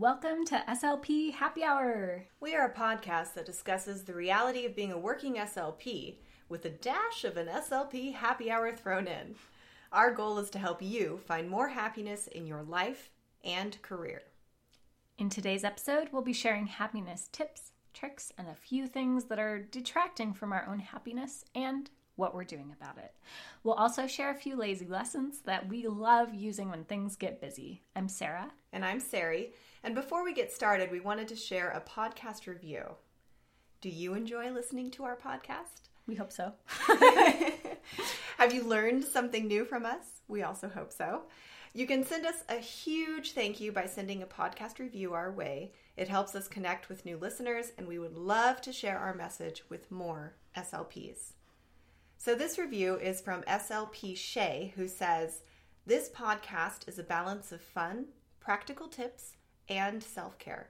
Welcome to SLP Happy Hour. We are a podcast that discusses the reality of being a working SLP with a dash of an SLP happy hour thrown in. Our goal is to help you find more happiness in your life and career. In today's episode, we'll be sharing happiness tips, tricks, and a few things that are detracting from our own happiness and what we're doing about it. We'll also share a few lazy lessons that we love using when things get busy. I'm Sarah. And I'm Sarie. And before we get started, we wanted to share a podcast review. Do you enjoy listening to our podcast? We hope so. Have you learned something new from us? We also hope so. You can send us a huge thank you by sending a podcast review our way. It helps us connect with new listeners, and we would love to share our message with more SLPs. So, this review is from SLP Shay, who says, This podcast is a balance of fun, practical tips, and self care.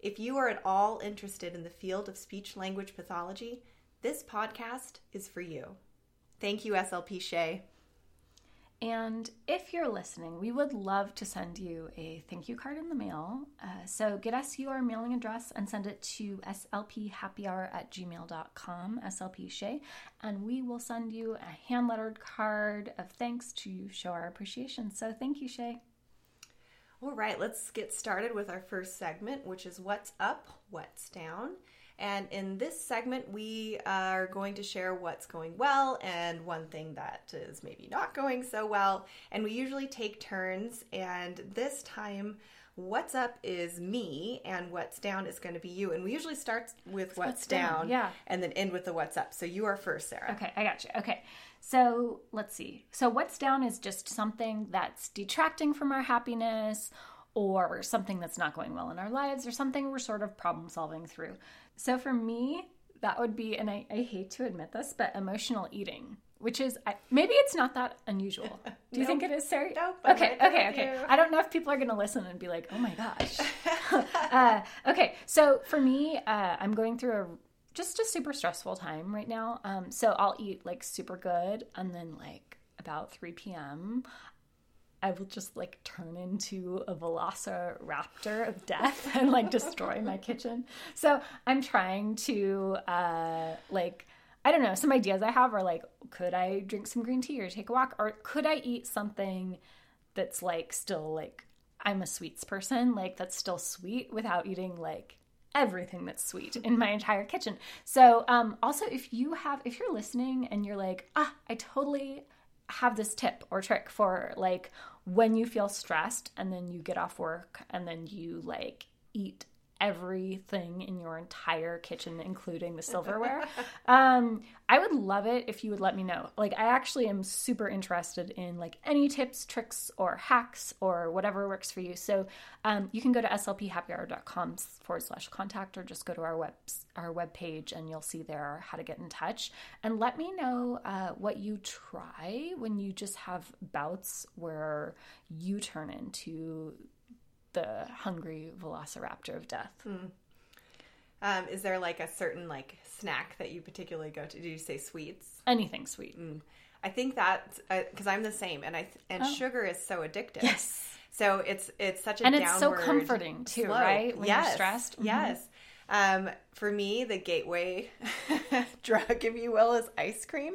If you are at all interested in the field of speech language pathology, this podcast is for you. Thank you, SLP Shay. And if you're listening, we would love to send you a thank you card in the mail. Uh, so get us your mailing address and send it to slphappyhour at gmail.com, SLP Shay, and we will send you a hand lettered card of thanks to show our appreciation. So thank you, Shay. All right, let's get started with our first segment, which is What's Up, What's Down. And in this segment, we are going to share what's going well and one thing that is maybe not going so well. And we usually take turns. And this time, what's up is me, and what's down is going to be you. And we usually start with what's, what's down, down, yeah, and then end with the what's up. So you are first, Sarah. Okay, I got you. Okay. So let's see. So, what's down is just something that's detracting from our happiness or something that's not going well in our lives or something we're sort of problem solving through. So for me, that would be, and I, I hate to admit this, but emotional eating, which is I, maybe it's not that unusual. Do you nope. think it is, Sarah? Nope. Okay, okay, okay. I don't know if people are going to listen and be like, "Oh my gosh." uh, okay, so for me, uh, I'm going through a just a super stressful time right now. Um, so I'll eat like super good, and then like about 3 p.m. I will just like turn into a velociraptor of death and like destroy my kitchen. So I'm trying to uh like I don't know, some ideas I have are like, could I drink some green tea or take a walk? Or could I eat something that's like still like I'm a sweets person, like that's still sweet without eating like everything that's sweet in my entire kitchen. So um also if you have if you're listening and you're like, ah, I totally have this tip or trick for like when you feel stressed and then you get off work and then you like eat everything in your entire kitchen, including the silverware. um, I would love it if you would let me know. Like, I actually am super interested in like any tips, tricks, or hacks, or whatever works for you. So um, you can go to slphappyhour.com forward slash contact, or just go to our web our web page, and you'll see there how to get in touch. And let me know uh, what you try when you just have bouts where you turn into the hungry velociraptor of death. Hmm. Um, is there like a certain like snack that you particularly go to? Do you say sweets? Anything sweet. Mm. I think that because uh, I'm the same, and I and oh. sugar is so addictive. Yes. So it's it's such a and it's so comforting too, slope. right? When yes. you're stressed. Mm-hmm. Yes. Um, for me, the gateway drug, if you will, is ice cream.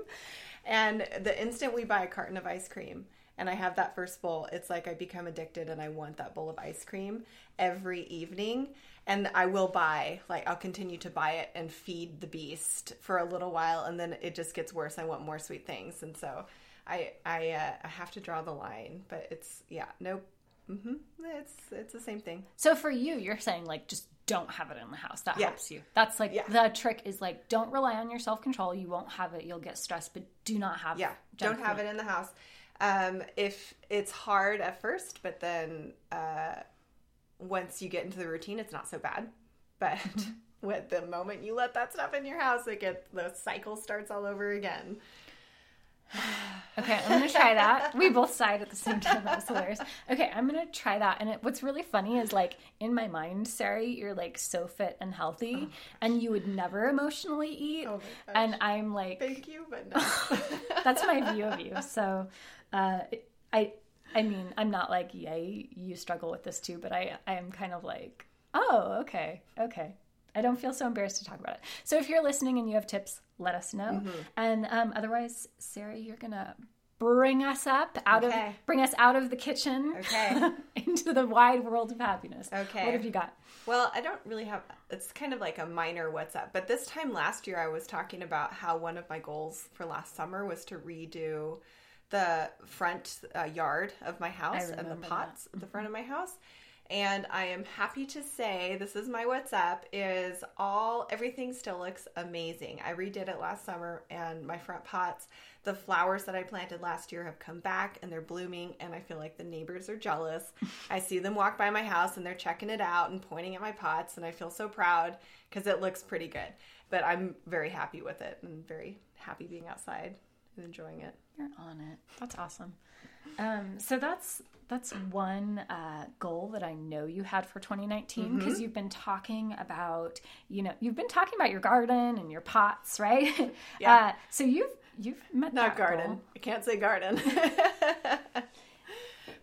And the instant we buy a carton of ice cream, and I have that first bowl, it's like I become addicted and I want that bowl of ice cream every evening. And I will buy, like, I'll continue to buy it and feed the beast for a little while, and then it just gets worse. I want more sweet things, and so I I, uh, I have to draw the line. But it's yeah, nope. Mm-hmm. It's it's the same thing. So for you, you're saying like just don't have it in the house. That yeah. helps you. That's like yeah. the trick is like don't rely on your self control. You won't have it. You'll get stressed, but do not have. Yeah, don't have it in the house um, if it's hard at first, but then uh, once you get into the routine, it's not so bad. But with the moment you let that stuff in your house, it gets the cycle starts all over again. okay, I'm gonna try that. We both sighed at the same time. That was hilarious. Okay, I'm gonna try that. And it, what's really funny is like in my mind, Sarie, you're like so fit and healthy, oh, and you would never emotionally eat. Oh and I'm like, thank you, but no. that's my view of you. So uh, I I mean, I'm not like, yay, you struggle with this too, but I, I am kind of like, oh, okay, okay. I don't feel so embarrassed to talk about it. So if you're listening and you have tips, let us know. Mm-hmm. And um, otherwise, Sarah, you're gonna bring us up out okay. of bring us out of the kitchen okay into the wide world of happiness okay what have you got well i don't really have it's kind of like a minor what's up but this time last year i was talking about how one of my goals for last summer was to redo the front uh, yard of my house and the pots that. at the front of my house and I am happy to say this is my WhatsApp is all everything still looks amazing. I redid it last summer and my front pots, the flowers that I planted last year have come back and they're blooming and I feel like the neighbors are jealous. I see them walk by my house and they're checking it out and pointing at my pots and I feel so proud because it looks pretty good. But I'm very happy with it and very happy being outside and enjoying it. You're on it. That's awesome. Um, so that's that's one uh, goal that I know you had for 2019 because mm-hmm. you've been talking about you know you've been talking about your garden and your pots, right? Yeah. Uh, so you've you've met not garden. Goal. I can't say garden.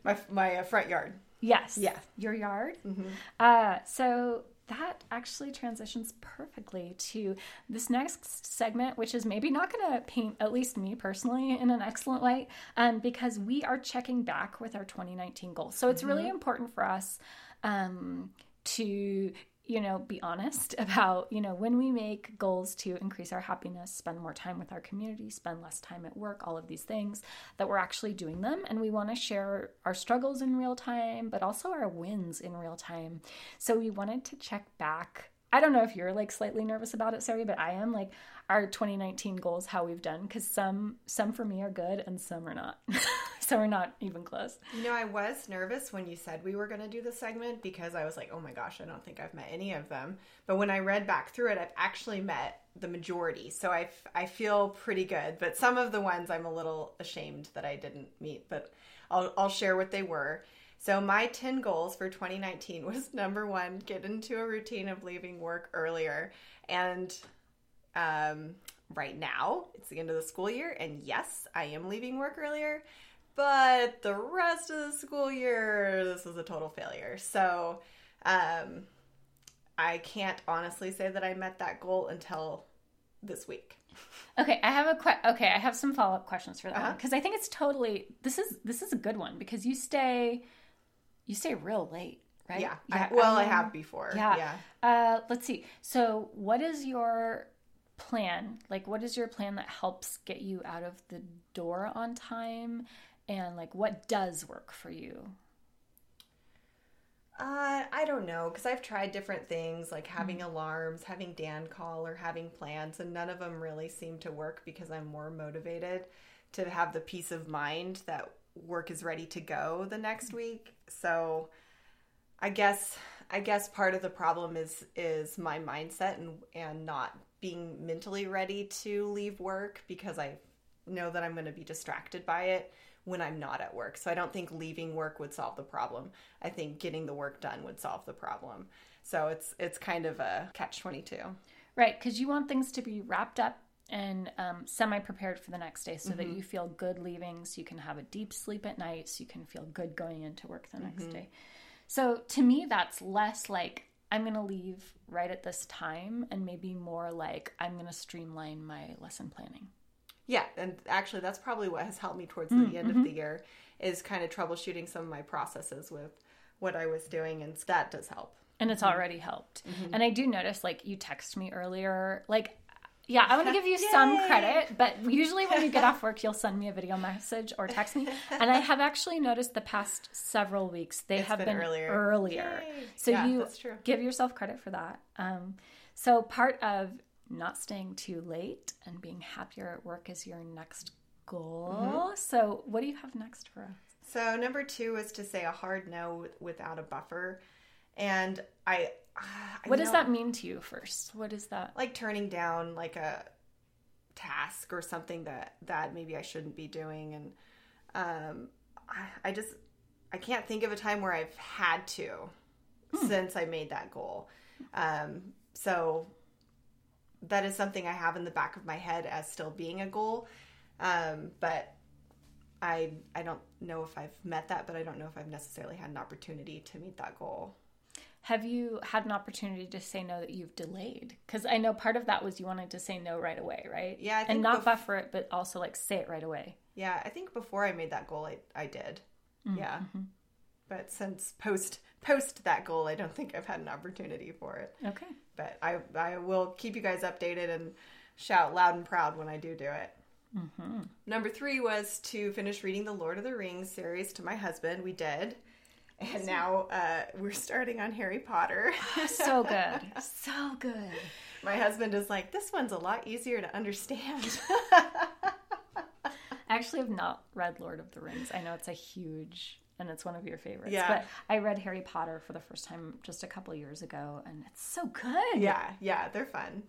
my my uh, front yard. Yes. Yeah. Your yard. Mm-hmm. Uh, so that actually transitions perfectly to this next segment, which is maybe not going to paint, at least me personally, in an excellent light, um, because we are checking back with our 2019 goals. So it's mm-hmm. really important for us um, to you know, be honest about, you know, when we make goals to increase our happiness, spend more time with our community, spend less time at work, all of these things, that we're actually doing them. And we want to share our struggles in real time, but also our wins in real time. So we wanted to check back. I don't know if you're like slightly nervous about it, Sarie, but I am like our 2019 goals, how we've done, because some some for me are good and some are not. so we're not even close. You know, I was nervous when you said we were going to do the segment because I was like, oh my gosh, I don't think I've met any of them. But when I read back through it, I've actually met the majority. So I, I feel pretty good. But some of the ones I'm a little ashamed that I didn't meet, but I'll, I'll share what they were. So my 10 goals for 2019 was number one, get into a routine of leaving work earlier. And um, right now, it's the end of the school year. And yes, I am leaving work earlier. But the rest of the school year, this was a total failure. So um, I can't honestly say that I met that goal until this week. Okay, I have a que- okay. I have some follow up questions for that because uh-huh. I think it's totally this is this is a good one because you stay you stay real late, right? Yeah. yeah I, well, I, I have before. Yeah. Yeah. Uh, let's see. So, what is your plan? Like, what is your plan that helps get you out of the door on time? And like what does work for you? Uh, I don't know because I've tried different things like having mm-hmm. alarms, having Dan call, or having plans, and none of them really seem to work because I'm more motivated to have the peace of mind that work is ready to go the next mm-hmm. week. So, I guess I guess part of the problem is is my mindset and and not being mentally ready to leave work because I know that I'm going to be distracted by it when I'm not at work. So I don't think leaving work would solve the problem. I think getting the work done would solve the problem. So it's it's kind of a catch 22. Right, cuz you want things to be wrapped up and um, semi prepared for the next day so mm-hmm. that you feel good leaving, so you can have a deep sleep at night, so you can feel good going into work the next mm-hmm. day. So to me, that's less like I'm going to leave right at this time and maybe more like I'm going to streamline my lesson planning. Yeah, and actually, that's probably what has helped me towards the mm, end mm-hmm. of the year is kind of troubleshooting some of my processes with what I was doing, and that does help. And it's mm-hmm. already helped. Mm-hmm. And I do notice, like, you text me earlier, like, yeah, I want to give you some credit, but usually when you get off work, you'll send me a video message or text me. And I have actually noticed the past several weeks they it's have been, been earlier. earlier. So yeah, you give yourself credit for that. Um, so part of not staying too late and being happier at work is your next goal. Mm-hmm. So, what do you have next for us? So, number two is to say a hard no without a buffer. And I, I what does that mean to you first? What is that? Like turning down like a task or something that that maybe I shouldn't be doing, and um, I, I just I can't think of a time where I've had to hmm. since I made that goal. Um, so that is something I have in the back of my head as still being a goal. Um, but I I don't know if I've met that, but I don't know if I've necessarily had an opportunity to meet that goal. Have you had an opportunity to say no that you've delayed? Because I know part of that was you wanted to say no right away, right? Yeah, I think and not bef- buffer it, but also like say it right away. Yeah, I think before I made that goal, I I did. Yeah, but since post post that goal, I don't think I've had an opportunity for it. Okay. But I I will keep you guys updated and shout loud and proud when I do do it. Number three was to finish reading the Lord of the Rings series to my husband. We did. And now uh, we're starting on Harry Potter. So good. so good. my husband is like, this one's a lot easier to understand. I actually have not read Lord of the Rings. I know it's a huge and it's one of your favorites. Yeah. But I read Harry Potter for the first time just a couple years ago and it's so good. yeah, yeah, they're fun.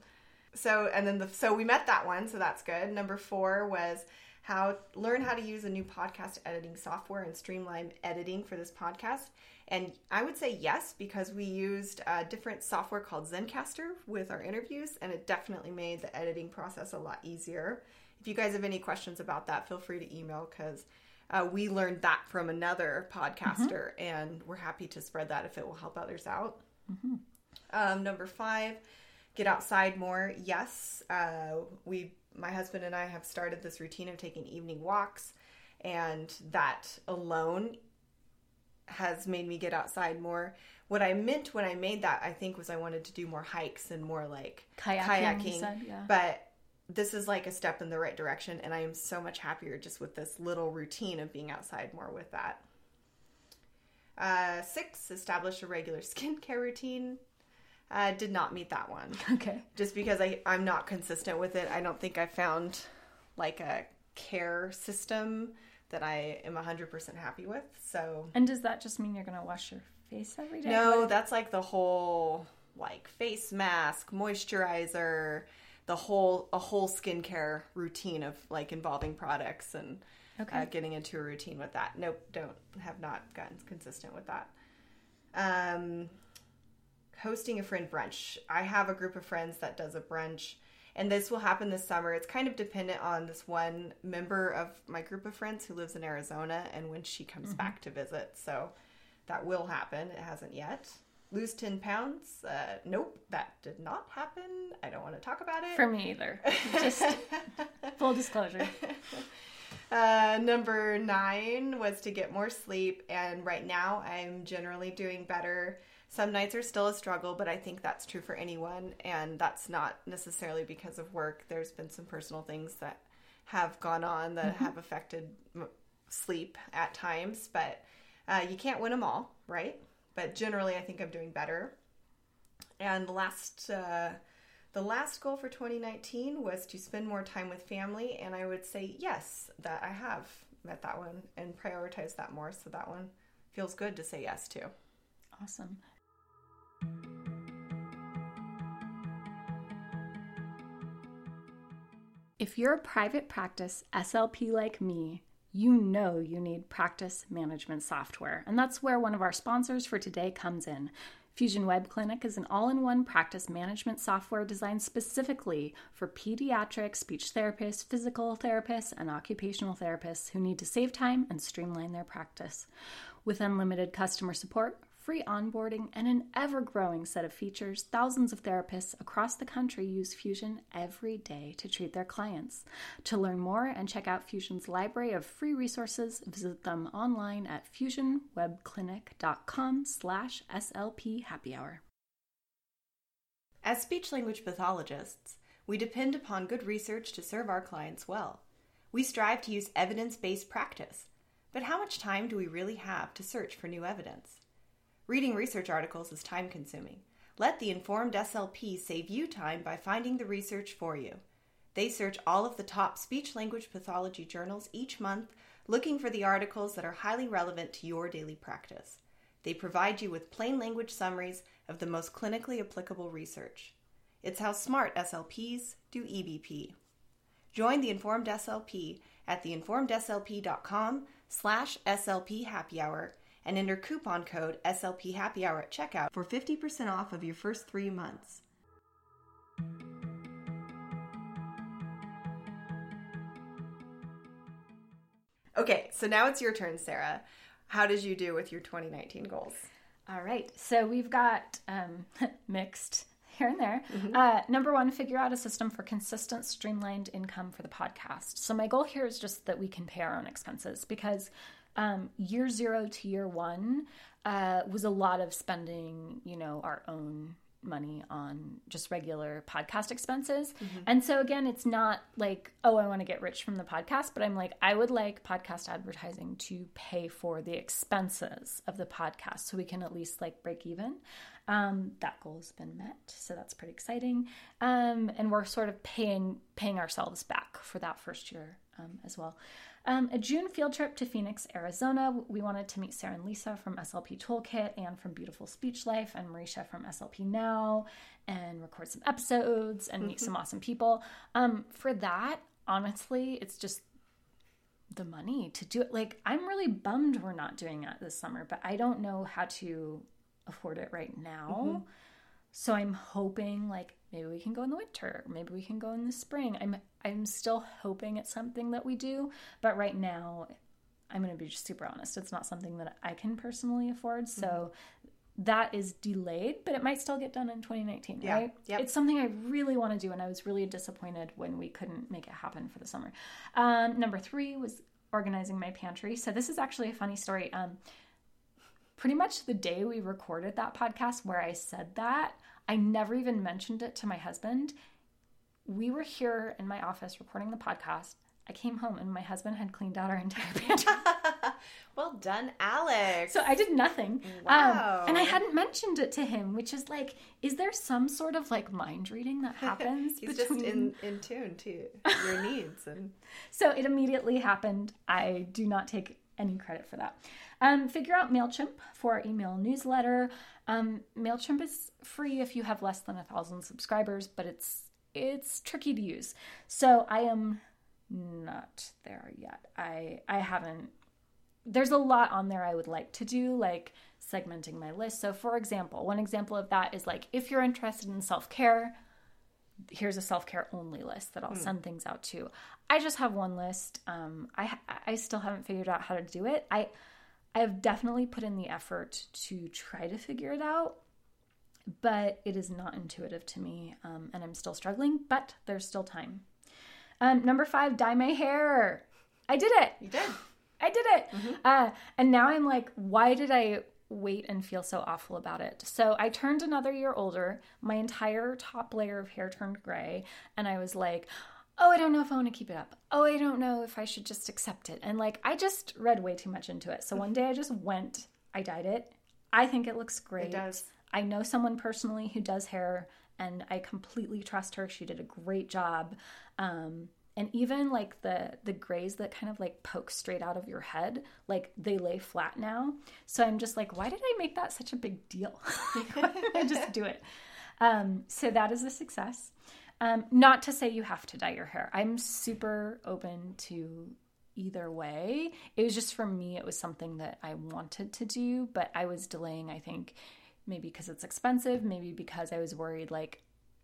So, and then the so we met that one, so that's good. Number four was how learn how to use a new podcast editing software and streamline editing for this podcast. And I would say yes because we used a different software called Zencastr with our interviews, and it definitely made the editing process a lot easier. If you guys have any questions about that, feel free to email because uh, we learned that from another podcaster, and we're happy to spread that if it will help others out. Um, number five, get outside more. Yes, uh, we, my husband and I, have started this routine of taking evening walks, and that alone has made me get outside more. What I meant when I made that, I think, was I wanted to do more hikes and more like Kayaking, you said, yeah. But this is like a step in the right direction, and I am so much happier just with this little routine of being outside more with that. Uh, six, establish a regular skincare routine. Uh, did not meet that one Okay. just because I, I'm not consistent with it. I don't think I found like a care system that I am 100% happy with. So, And does that just mean you're going to wash your face every day? no, that's like the whole like face mask, moisturizer, the whole a whole skincare routine of like involving products and Okay. uh, getting into a routine with that. Nope, don't have not gotten consistent with that. Um, hosting a friend brunch. I have a group of friends that does a brunch, and this will happen this summer. It's kind of dependent on this one member of my group of friends who lives in Arizona and when she comes back to visit. So that will happen. It hasn't yet. Lose 10 pounds? Uh, nope, that did not happen. I don't want to talk about it. For me either. Just full disclosure. Uh, number nine was to get more sleep, and right now I'm generally doing better. Some nights are still a struggle, but I think that's true for anyone, and that's not necessarily because of work. There's been some personal things that have gone on that have affected m- sleep at times, but uh, you can't win them all, right? But generally, I think I'm doing better. And the last, uh, the last goal for 2019 was to spend more time with family, and I would say yes, that I have met that one and prioritized that more. So that one feels good to say yes to. Awesome. If you're a private practice SLP like me, you know you need practice management software, and that's where one of our sponsors for today comes in. Fusion Web Clinic is an all in one practice management software designed specifically for pediatric speech therapists, physical therapists, and occupational therapists who need to save time and streamline their practice. With unlimited customer support, free onboarding, and an ever growing set of features, thousands of therapists across the country use Fusion every day to treat their clients. To learn more and check out Fusion's library of free resources, visit them online at fusionwebclinic.com slash SLP happy hour. As speech language pathologists, we depend upon good research to serve our clients well. We strive to use evidence based practice, but how much time do we really have to search for new evidence? Reading research articles is time consuming. Let the Informed SLP save you time by finding the research for you. They search all of the top speech language pathology journals each month, looking for the articles that are highly relevant to your daily practice. They provide you with plain language summaries of the most clinically applicable research. It's how smart SLPs do EBP. Join the Informed SLP at theinformedslp.com slash SLP happy hour and enter coupon code SLP happy hour at checkout for 50% off of your first three months. Okay, so now it's your turn, Sarah. How did you do with your 2019 goals? All right. So we've got um, mixed here and there. Mm-hmm. Uh, number one, figure out a system for consistent, streamlined income for the podcast. So my goal here is just that we can pay our own expenses because um, year zero to year one uh, was a lot of spending, you know, our own money on just regular podcast expenses. Mm-hmm. And so again, it's not like, oh, I want to get rich from the podcast, but I'm like, I would like podcast advertising to pay for the expenses of the podcast so we can at least like break even. Um, that goal has been met, so that's pretty exciting. Um, and we're sort of paying paying ourselves back for that first year um, as well. Um, a June field trip to Phoenix, Arizona. We wanted to meet Sarah and Lisa from SLP Toolkit and from Beautiful Speech Life and Marisha from SLP Now and record some episodes and meet mm-hmm. some awesome people. Um, for that, honestly, it's just the money to do it. Like, I'm really bummed we're not doing it this summer, but I don't know how to afford it right now. Mm-hmm. So I'm hoping like maybe we can go in the winter, maybe we can go in the spring. I'm I'm still hoping it's something that we do, but right now I'm going to be just super honest. It's not something that I can personally afford. So mm-hmm. that is delayed, but it might still get done in 2019, yeah. right? Yep. It's something I really want to do, and I was really disappointed when we couldn't make it happen for the summer. Um, number three was organizing my pantry. So this is actually a funny story. Um, pretty much the day we recorded that podcast where I said that, I never even mentioned it to my husband. We were here in my office recording the podcast. I came home and my husband had cleaned out our entire pantry. well done, Alex. So I did nothing. Wow. Um, and I hadn't mentioned it to him, which is like, is there some sort of like mind reading that happens? He's between... just in, in tune to your needs. and So it immediately happened. I do not take any credit for that. Um, figure out MailChimp for our email newsletter. Um, MailChimp is free if you have less than a thousand subscribers, but it's it's tricky to use. So I am not there yet. I I haven't there's a lot on there I would like to do, like segmenting my list. So, for example, one example of that is like if you're interested in self care, here's a self care only list that I'll mm. send things out to. I just have one list. Um, I I still haven't figured out how to do it. I I have definitely put in the effort to try to figure it out, but it is not intuitive to me, um, and I'm still struggling. But there's still time. Um, number five, dye my hair. I did it. You did. I did it. Mm-hmm. Uh, and now I'm like, why did I wait and feel so awful about it. So I turned another year older. My entire top layer of hair turned gray. And I was like, oh, I don't know if I want to keep it up. Oh, I don't know if I should just accept it. And like, I just read way too much into it. So one day I just went, I dyed it. I think it looks great. It does. I know someone personally who does hair and I completely trust her. She did a great job. Um, and even like the the grays that kind of like poke straight out of your head like they lay flat now. So i'm just like why did i make that such a big deal? I just do it? Um, so that is a success. Um, not to say you have to dye your hair. I'm super open to either way. It was just for me it was something that i wanted to do but i was delaying i think maybe because it's expensive maybe because i was worried like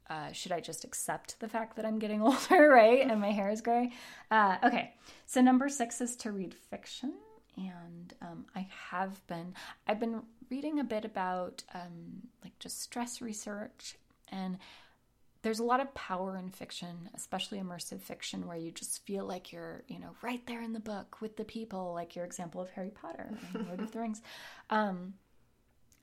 uh, should I just accept the fact that I'm getting older, right? And my hair is gray? Uh, okay, so number six is to read fiction. And um, I have been, I've been reading a bit about um, like just stress research. And there's a lot of power in fiction, especially immersive fiction, where you just feel like you're, you know, right there in the book with the people, like your example of Harry Potter and Lord of the Rings. Um,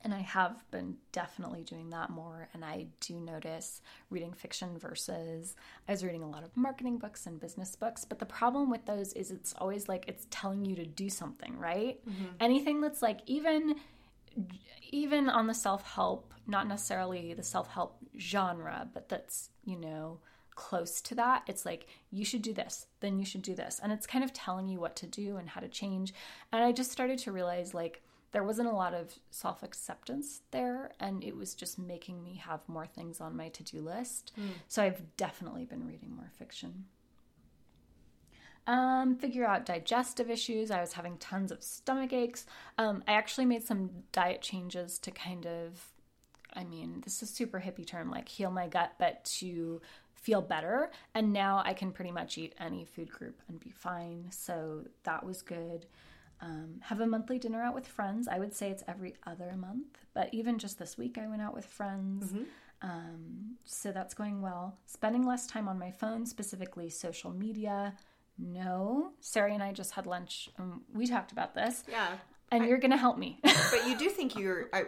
and I have been definitely doing that more. And I do notice reading fiction versus I was reading a lot of marketing books and business books. But the problem with those is it's always like it's telling you to do something, right? Mm-hmm. Anything that's like even even on the self-help, not necessarily the self-help genre, but that's, you know, close to that. It's like, you should do this, then you should do this. And it's kind of telling you what to do and how to change. And I just started to realize like there wasn't a lot of self acceptance there, and it was just making me have more things on my to do list. Mm. So I've definitely been reading more fiction. Um, figure out digestive issues. I was having tons of stomach aches. Um, I actually made some diet changes to kind of, I mean, this is super hippie term, like heal my gut, but to feel better. And now I can pretty much eat any food group and be fine. So that was good. Um, have a monthly dinner out with friends. I would say it's every other month, but even just this week, I went out with friends. Mm-hmm. Um, so that's going well. Spending less time on my phone, specifically social media. No, Sarah and I just had lunch. and we talked about this. Yeah, and I, you're going to help me. but you do think you're. I,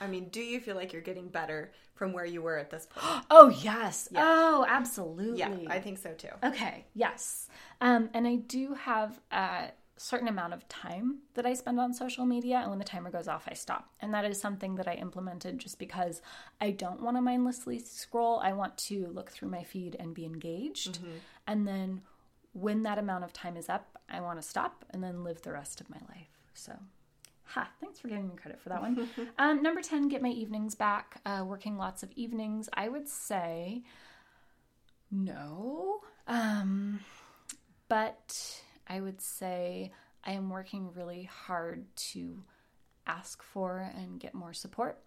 I mean, do you feel like you're getting better from where you were at this point? oh yes. Yeah. Oh, absolutely. Yeah, I think so too. Okay. Yes. Um, and I do have. Uh, certain amount of time that I spend on social media, and when the timer goes off, I stop. And that is something that I implemented just because I don't want to mindlessly scroll. I want to look through my feed and be engaged. Mm-hmm. And then when that amount of time is up, I want to stop and then live the rest of my life. So, ha, thanks for giving me credit for that one. um, number 10, get my evenings back. Uh, working lots of evenings. I would say no. Um, but I would say I am working really hard to ask for and get more support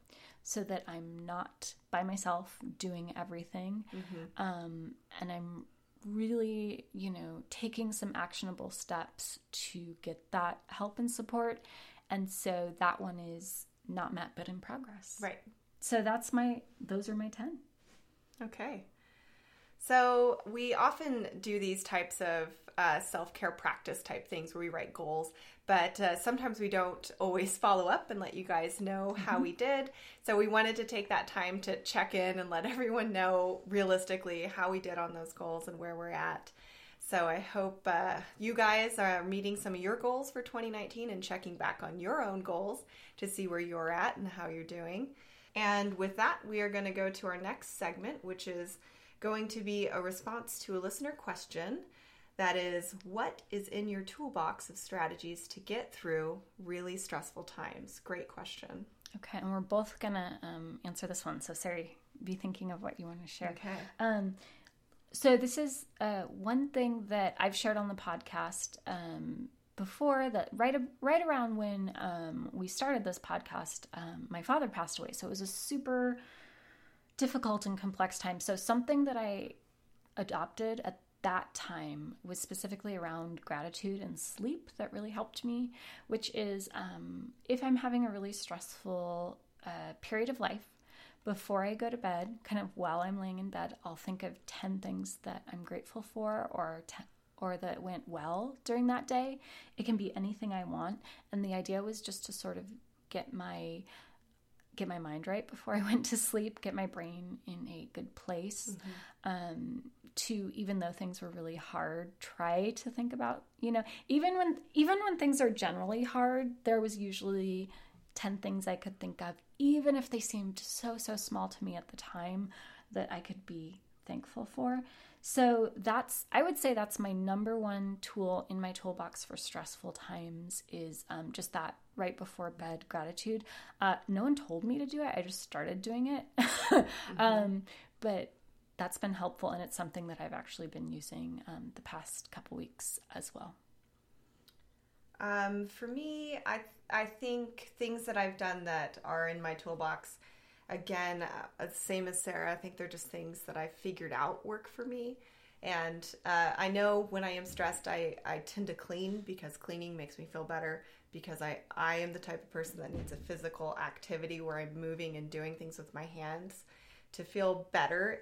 so that I'm not by myself doing everything. Mm-hmm. Um, and I'm really, you know, taking some actionable steps to get that help and support. And so that one is not met but in progress. Right. So that's my, those are my 10. Okay. So we often do these types of uh, self care practice type things where we write goals, but uh, sometimes we don't always follow up and let you guys know how mm-hmm. we did. So we wanted to take that time to check in and let everyone know realistically how we did on those goals and where we're at. So I hope uh, you guys are meeting some of your goals for 2019 and checking back on your own goals to see where you're at and how you're doing. And with that, we are going to go to our next segment, which is going to be a response to a listener question. That is, what is in your toolbox of strategies to get through really stressful times? Great question. Okay, and we're both gonna um, answer this one. So, Sarah, be thinking of what you want to share. Okay. Um, so, this is uh, one thing that I've shared on the podcast um, before. That right right around when um, we started this podcast, um, my father passed away. So it was a super difficult and complex time. So, something that I adopted at that time was specifically around gratitude and sleep that really helped me, which is um, if I'm having a really stressful uh, period of life, before I go to bed, kind of while I'm laying in bed, I'll think of 10 things that I'm grateful for or or that went well during that day. It can be anything I want, and the idea was just to sort of get my get my mind right before I went to sleep, get my brain in a good place. Mm-hmm. Um, to even though things were really hard, try to think about you know even when even when things are generally hard, there was usually ten things I could think of, even if they seemed so so small to me at the time, that I could be thankful for. So that's I would say that's my number one tool in my toolbox for stressful times is um, just that right before bed gratitude. Uh, no one told me to do it. I just started doing it. mm-hmm. um, but that's been helpful and it's something that I've actually been using um, the past couple weeks as well. Um, for me, I I think things that I've done that are in my toolbox again, uh, same as Sarah, I think they're just things that I figured out work for me. And uh, I know when I am stressed, I, I tend to clean because cleaning makes me feel better because I, I am the type of person that needs a physical activity where I'm moving and doing things with my hands to feel better,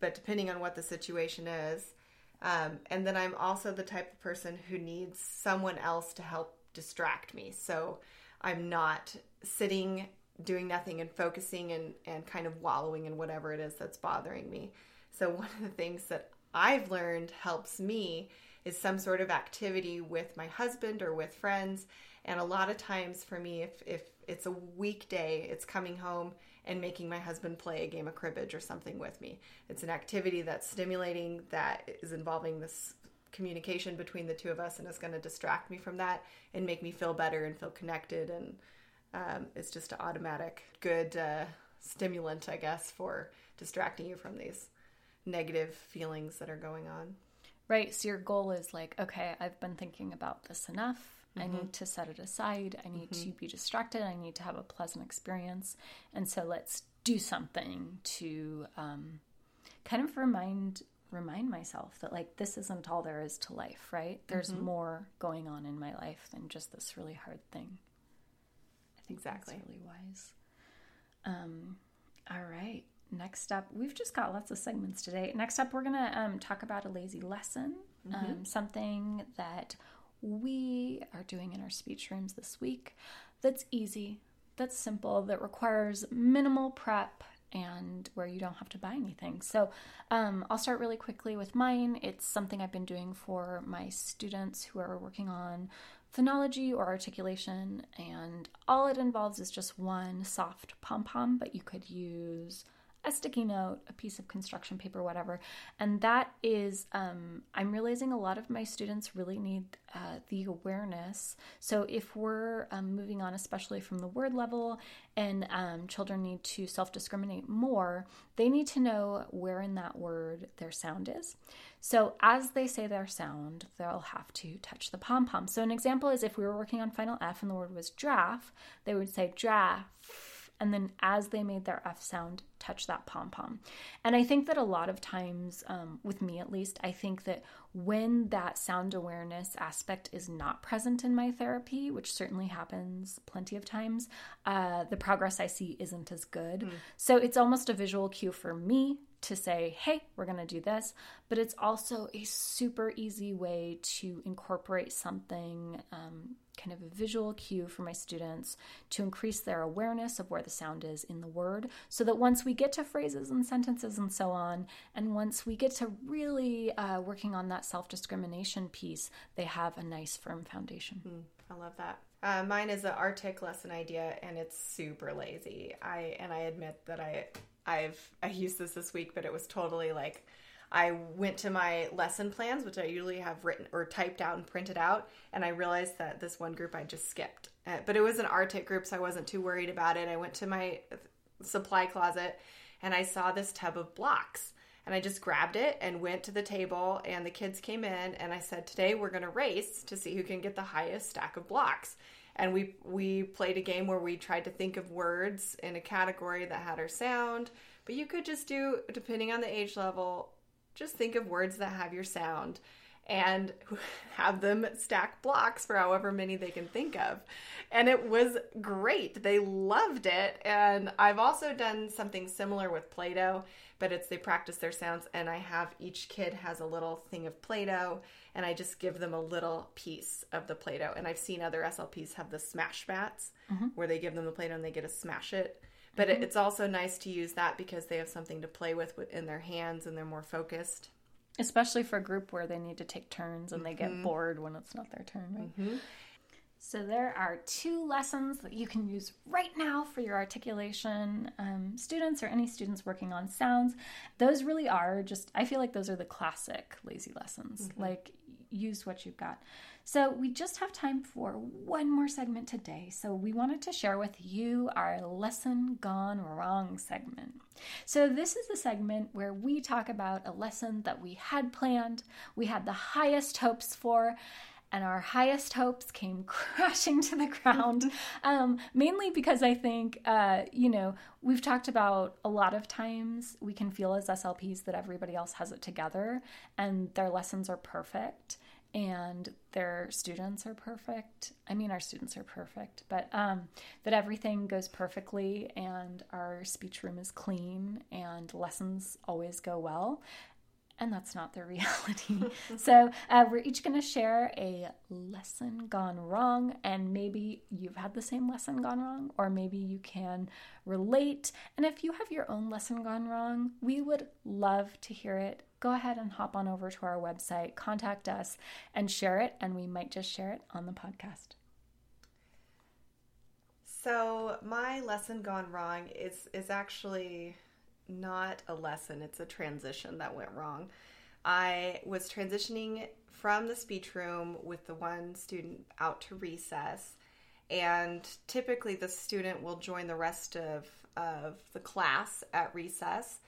but depending on what the situation is. Um, and then I'm also the type of person who needs someone else to help distract me. So I'm not sitting doing nothing and focusing and, and kind of wallowing in whatever it is that's bothering me. So, one of the things that I've learned helps me is some sort of activity with my husband or with friends. And a lot of times for me, if, if it's a weekday, it's coming home and making my husband play a game of cribbage or something with me. It's an activity that's stimulating, that is involving this communication between the two of us, and is going to distract me from that and make me feel better and feel connected and um, it's just an automatic good uh, stimulant, I guess, for distracting you from these negative feelings that are going on. Right. So your goal is like, okay, I've been thinking about this enough. Mm-hmm. I need to set it aside. I need mm-hmm. to be distracted. I need to have a pleasant experience. And so let's do something to um, kind of remind remind myself that like this isn't all there is to life, right? There's mm-hmm. more going on in my life than just this really hard thing. I think exactly. that's really wise. Um, all right. Next up, we've just got lots of segments today. Next up, we're going to um, talk about a lazy lesson, mm-hmm. um, something that we are doing in our speech rooms this week that's easy, that's simple, that requires minimal prep, and where you don't have to buy anything. So um, I'll start really quickly with mine. It's something I've been doing for my students who are working on phonology or articulation, and all it involves is just one soft pom pom, but you could use a sticky note, a piece of construction paper, whatever. And that is, um, I'm realizing a lot of my students really need uh, the awareness. So if we're um, moving on, especially from the word level, and um, children need to self discriminate more, they need to know where in that word their sound is. So as they say their sound, they'll have to touch the pom pom. So an example is if we were working on final F and the word was giraffe, they would say giraffe and then as they made their F sound, touch that pom pom. And I think that a lot of times, um, with me at least, I think that when that sound awareness aspect is not present in my therapy, which certainly happens plenty of times, uh, the progress I see isn't as good. Mm. So it's almost a visual cue for me to say, hey, we're going to do this, but it's also a super easy way to incorporate something, um, kind of a visual cue for my students to increase their awareness of where the sound is in the word, so that once we get to phrases and sentences and so on, and once we get to really uh, working on that self discrimination piece, they have a nice firm foundation. Mm, I love that. Uh, mine is an Artic lesson idea, and it's super lazy. I and I admit that I I've I used this this week, but it was totally like I went to my lesson plans, which I usually have written or typed out and printed out, and I realized that this one group I just skipped. Uh, but it was an Artic group, so I wasn't too worried about it. I went to my supply closet and I saw this tub of blocks. And I just grabbed it and went to the table, and the kids came in, and I said, Today we're going to race to see who can get the highest stack of blocks and we we played a game where we tried to think of words in a category that had our sound but you could just do depending on the age level just think of words that have your sound and have them stack blocks for however many they can think of. And it was great. They loved it. And I've also done something similar with Play Doh, but it's they practice their sounds. And I have each kid has a little thing of Play Doh, and I just give them a little piece of the Play Doh. And I've seen other SLPs have the smash bats mm-hmm. where they give them the Play Doh and they get to smash it. But mm-hmm. it's also nice to use that because they have something to play with in their hands and they're more focused. Especially for a group where they need to take turns and they get mm-hmm. bored when it's not their turn, right? Mm-hmm. So, there are two lessons that you can use right now for your articulation um, students or any students working on sounds. Those really are just, I feel like those are the classic lazy lessons. Mm-hmm. Like, use what you've got. So, we just have time for one more segment today. So, we wanted to share with you our lesson gone wrong segment. So, this is the segment where we talk about a lesson that we had planned, we had the highest hopes for, and our highest hopes came crashing to the ground. um, mainly because I think, uh, you know, we've talked about a lot of times we can feel as SLPs that everybody else has it together and their lessons are perfect and their students are perfect. I mean, our students are perfect, but um, that everything goes perfectly and our speech room is clean and lessons always go well. And that's not the reality. so, uh, we're each going to share a lesson gone wrong, and maybe you've had the same lesson gone wrong, or maybe you can relate. And if you have your own lesson gone wrong, we would love to hear it go ahead and hop on over to our website, contact us, and share it, and we might just share it on the podcast. So, my lesson gone wrong is is actually not a lesson, it's a transition that went wrong. I was transitioning from the speech room with the one student out to recess, and typically the student will join the rest of, of the class at recess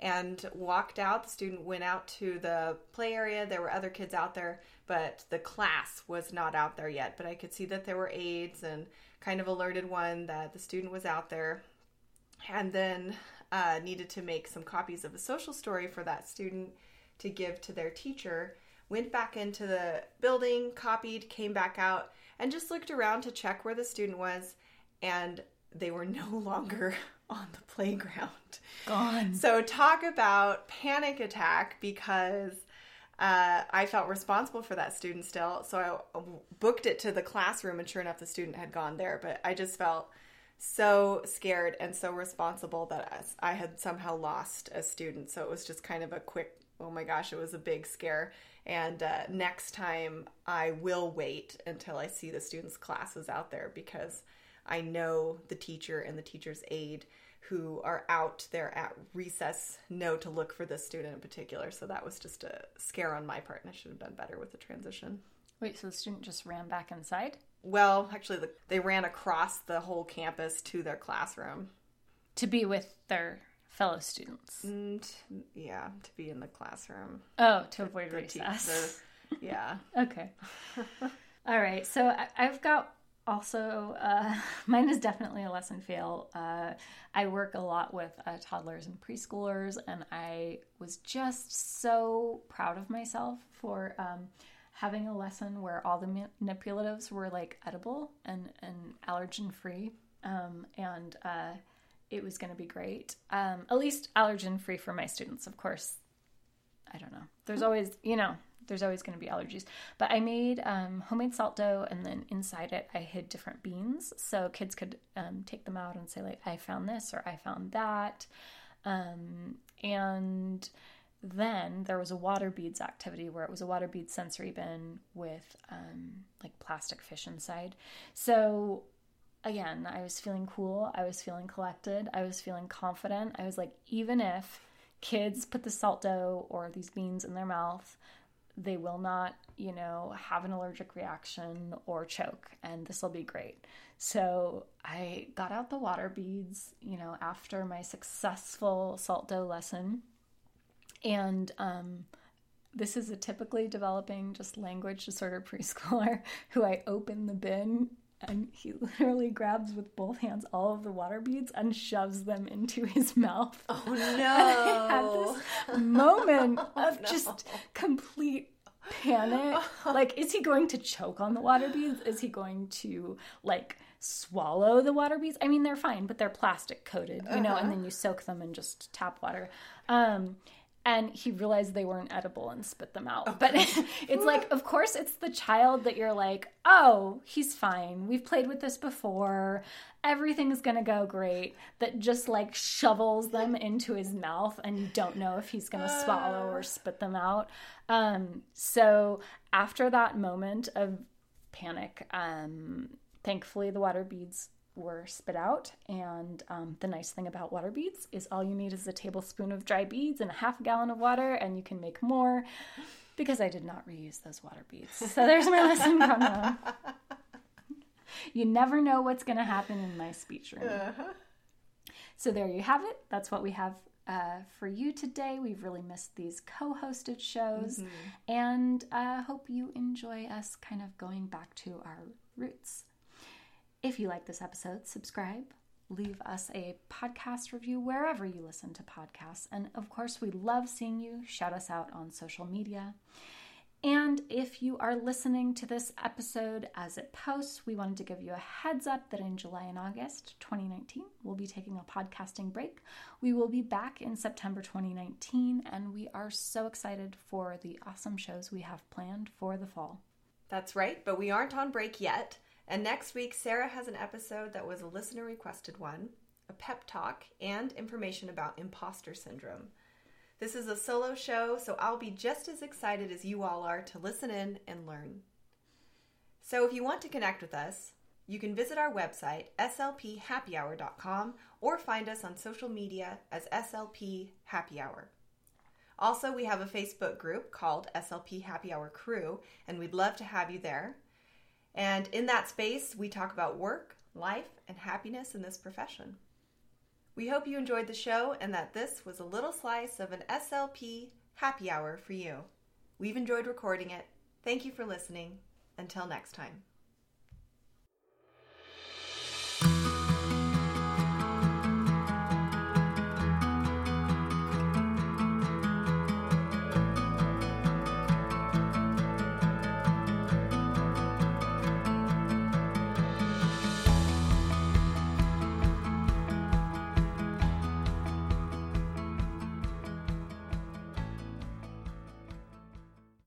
and walked out. The student went out to the play area. There were other kids out there, but the class was not out there yet. But I could see that there were aides and kind of alerted one that the student was out there. And then uh, needed to make some copies of a social story for that student to give to their teacher, went back into the building, copied, came back out, and just looked around to check where the student was, and they were no longer on the playground. Gone. So, talk about panic attack because uh, I felt responsible for that student still. So, I booked it to the classroom, and sure enough, the student had gone there. But I just felt so scared and so responsible that I had somehow lost a student. So, it was just kind of a quick, oh my gosh, it was a big scare. And uh, next time, I will wait until I see the student's classes out there because I know the teacher and the teacher's aide who are out there at recess know to look for this student in particular. So that was just a scare on my part, and I should have done better with the transition. Wait, so the student just ran back inside? Well, actually, the, they ran across the whole campus to their classroom to be with their fellow students. And yeah, to be in the classroom. Oh, to avoid recess. Te- yeah. okay. All right. So I, I've got also uh, mine is definitely a lesson fail uh, i work a lot with uh, toddlers and preschoolers and i was just so proud of myself for um, having a lesson where all the manipulatives were like edible and, and allergen free um, and uh, it was going to be great um, at least allergen free for my students of course i don't know there's always you know there's always going to be allergies. But I made um, homemade salt dough, and then inside it, I hid different beans so kids could um, take them out and say, like, I found this or I found that. Um, and then there was a water beads activity where it was a water bead sensory bin with um, like plastic fish inside. So again, I was feeling cool. I was feeling collected. I was feeling confident. I was like, even if kids put the salt dough or these beans in their mouth, they will not, you know, have an allergic reaction or choke, and this will be great. So I got out the water beads, you know, after my successful salt dough lesson. And um, this is a typically developing just language disorder preschooler who I open the bin and he literally grabs with both hands all of the water beads and shoves them into his mouth. Oh no! I had this moment oh, of no. just complete panic. like, is he going to choke on the water beads? Is he going to like swallow the water beads? I mean, they're fine, but they're plastic coated, you uh-huh. know, and uh-huh. then you soak them in just tap water. Um, and he realized they weren't edible and spit them out. Okay. But it's like, of course, it's the child that you're like, oh, he's fine. We've played with this before. Everything's gonna go great. That just like shovels them into his mouth, and you don't know if he's gonna swallow or spit them out. Um, so after that moment of panic, um, thankfully the water beads were spit out. And um, the nice thing about water beads is all you need is a tablespoon of dry beads and a half a gallon of water, and you can make more. Because I did not reuse those water beads. So there's my lesson from them. You never know what's going to happen in my speech room. Uh-huh. So there you have it. That's what we have uh, for you today. We've really missed these co hosted shows mm-hmm. and uh, hope you enjoy us kind of going back to our roots. If you like this episode, subscribe, leave us a podcast review wherever you listen to podcasts. And of course, we love seeing you. Shout us out on social media. And if you are listening to this episode as it posts, we wanted to give you a heads up that in July and August 2019, we'll be taking a podcasting break. We will be back in September 2019, and we are so excited for the awesome shows we have planned for the fall. That's right, but we aren't on break yet. And next week, Sarah has an episode that was a listener requested one, a pep talk, and information about imposter syndrome. This is a solo show, so I'll be just as excited as you all are to listen in and learn. So if you want to connect with us, you can visit our website, slphappyhour.com, or find us on social media as SLP Happy Hour. Also, we have a Facebook group called SLP Happy Hour Crew, and we'd love to have you there. And in that space, we talk about work, life, and happiness in this profession. We hope you enjoyed the show and that this was a little slice of an SLP happy hour for you. We've enjoyed recording it. Thank you for listening. Until next time.